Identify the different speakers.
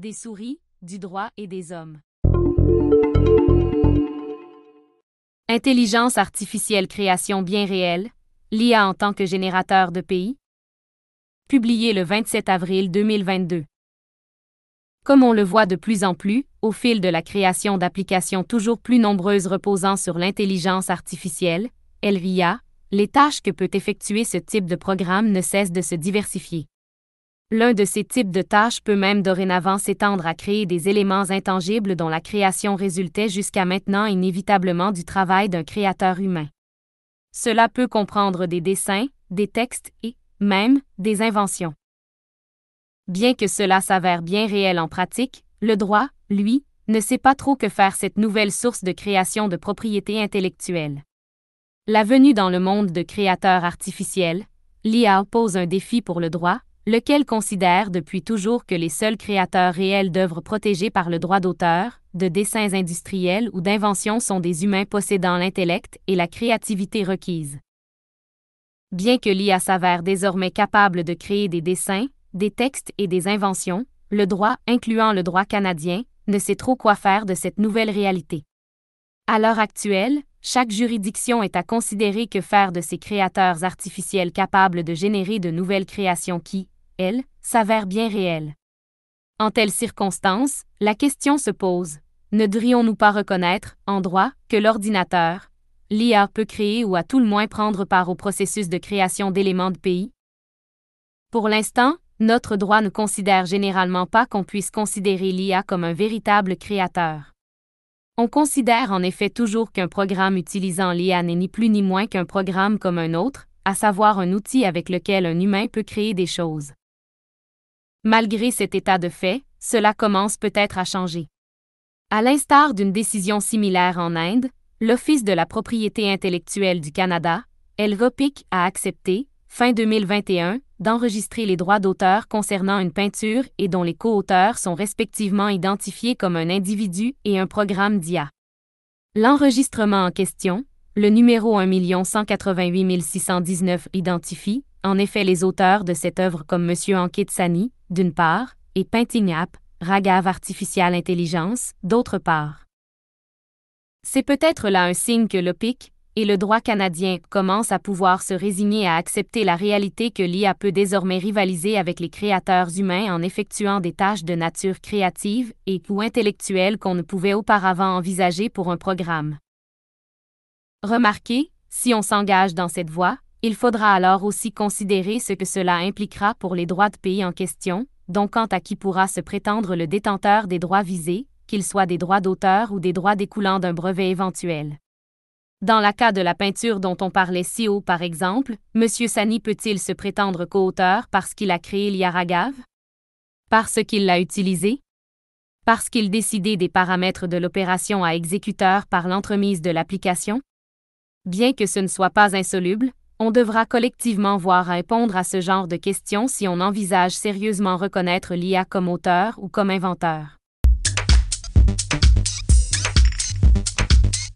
Speaker 1: des souris, du droit et des hommes. Intelligence artificielle création bien réelle, l'IA en tant que générateur de pays. Publié le 27 avril 2022. Comme on le voit de plus en plus, au fil de la création d'applications toujours plus nombreuses reposant sur l'intelligence artificielle, LIA, les tâches que peut effectuer ce type de programme ne cessent de se diversifier. L'un de ces types de tâches peut même dorénavant s'étendre à créer des éléments intangibles dont la création résultait jusqu'à maintenant inévitablement du travail d'un créateur humain. Cela peut comprendre des dessins, des textes et, même, des inventions. Bien que cela s'avère bien réel en pratique, le droit, lui, ne sait pas trop que faire cette nouvelle source de création de propriété intellectuelle. La venue dans le monde de créateurs artificiels, l'IA pose un défi pour le droit, lequel considère depuis toujours que les seuls créateurs réels d'œuvres protégées par le droit d'auteur, de dessins industriels ou d'inventions sont des humains possédant l'intellect et la créativité requises. Bien que l'IA s'avère désormais capable de créer des dessins, des textes et des inventions, le droit, incluant le droit canadien, ne sait trop quoi faire de cette nouvelle réalité. À l'heure actuelle, chaque juridiction est à considérer que faire de ces créateurs artificiels capables de générer de nouvelles créations qui, elles, s'avèrent bien réelles. En telles circonstances, la question se pose, ne devrions-nous pas reconnaître, en droit, que l'ordinateur, l'IA peut créer ou à tout le moins prendre part au processus de création d'éléments de pays? Pour l'instant, notre droit ne considère généralement pas qu'on puisse considérer l'IA comme un véritable créateur. On considère en effet toujours qu'un programme utilisant l'IA n'est ni plus ni moins qu'un programme comme un autre, à savoir un outil avec lequel un humain peut créer des choses. Malgré cet état de fait, cela commence peut-être à changer. À l'instar d'une décision similaire en Inde, l'Office de la propriété intellectuelle du Canada, LVOPIC, a accepté, fin 2021, d'enregistrer les droits d'auteur concernant une peinture et dont les co-auteurs sont respectivement identifiés comme un individu et un programme d'IA. L'enregistrement en question, le numéro 1 188 619 identifie, en effet les auteurs de cette œuvre comme M. Ankit Sani, d'une part, et Painting App, Ragav Artificial Intelligence, d'autre part. C'est peut-être là un signe que l'OPIC, et le droit canadien commence à pouvoir se résigner à accepter la réalité que l'IA peut désormais rivaliser avec les créateurs humains en effectuant des tâches de nature créative et ou intellectuelle qu'on ne pouvait auparavant envisager pour un programme. Remarquez, si on s'engage dans cette voie, il faudra alors aussi considérer ce que cela impliquera pour les droits de pays en question, donc quant à qui pourra se prétendre le détenteur des droits visés, qu'ils soient des droits d'auteur ou des droits découlant d'un brevet éventuel. Dans le cas de la peinture dont on parlait si haut, par exemple, M. Sani peut-il se prétendre co-auteur parce qu'il a créé l'IARAGAV Parce qu'il l'a utilisé? Parce qu'il décidait des paramètres de l'opération à exécuteur par l'entremise de l'application? Bien que ce ne soit pas insoluble, on devra collectivement voir répondre à ce genre de questions si on envisage sérieusement reconnaître l'IA comme auteur ou comme inventeur.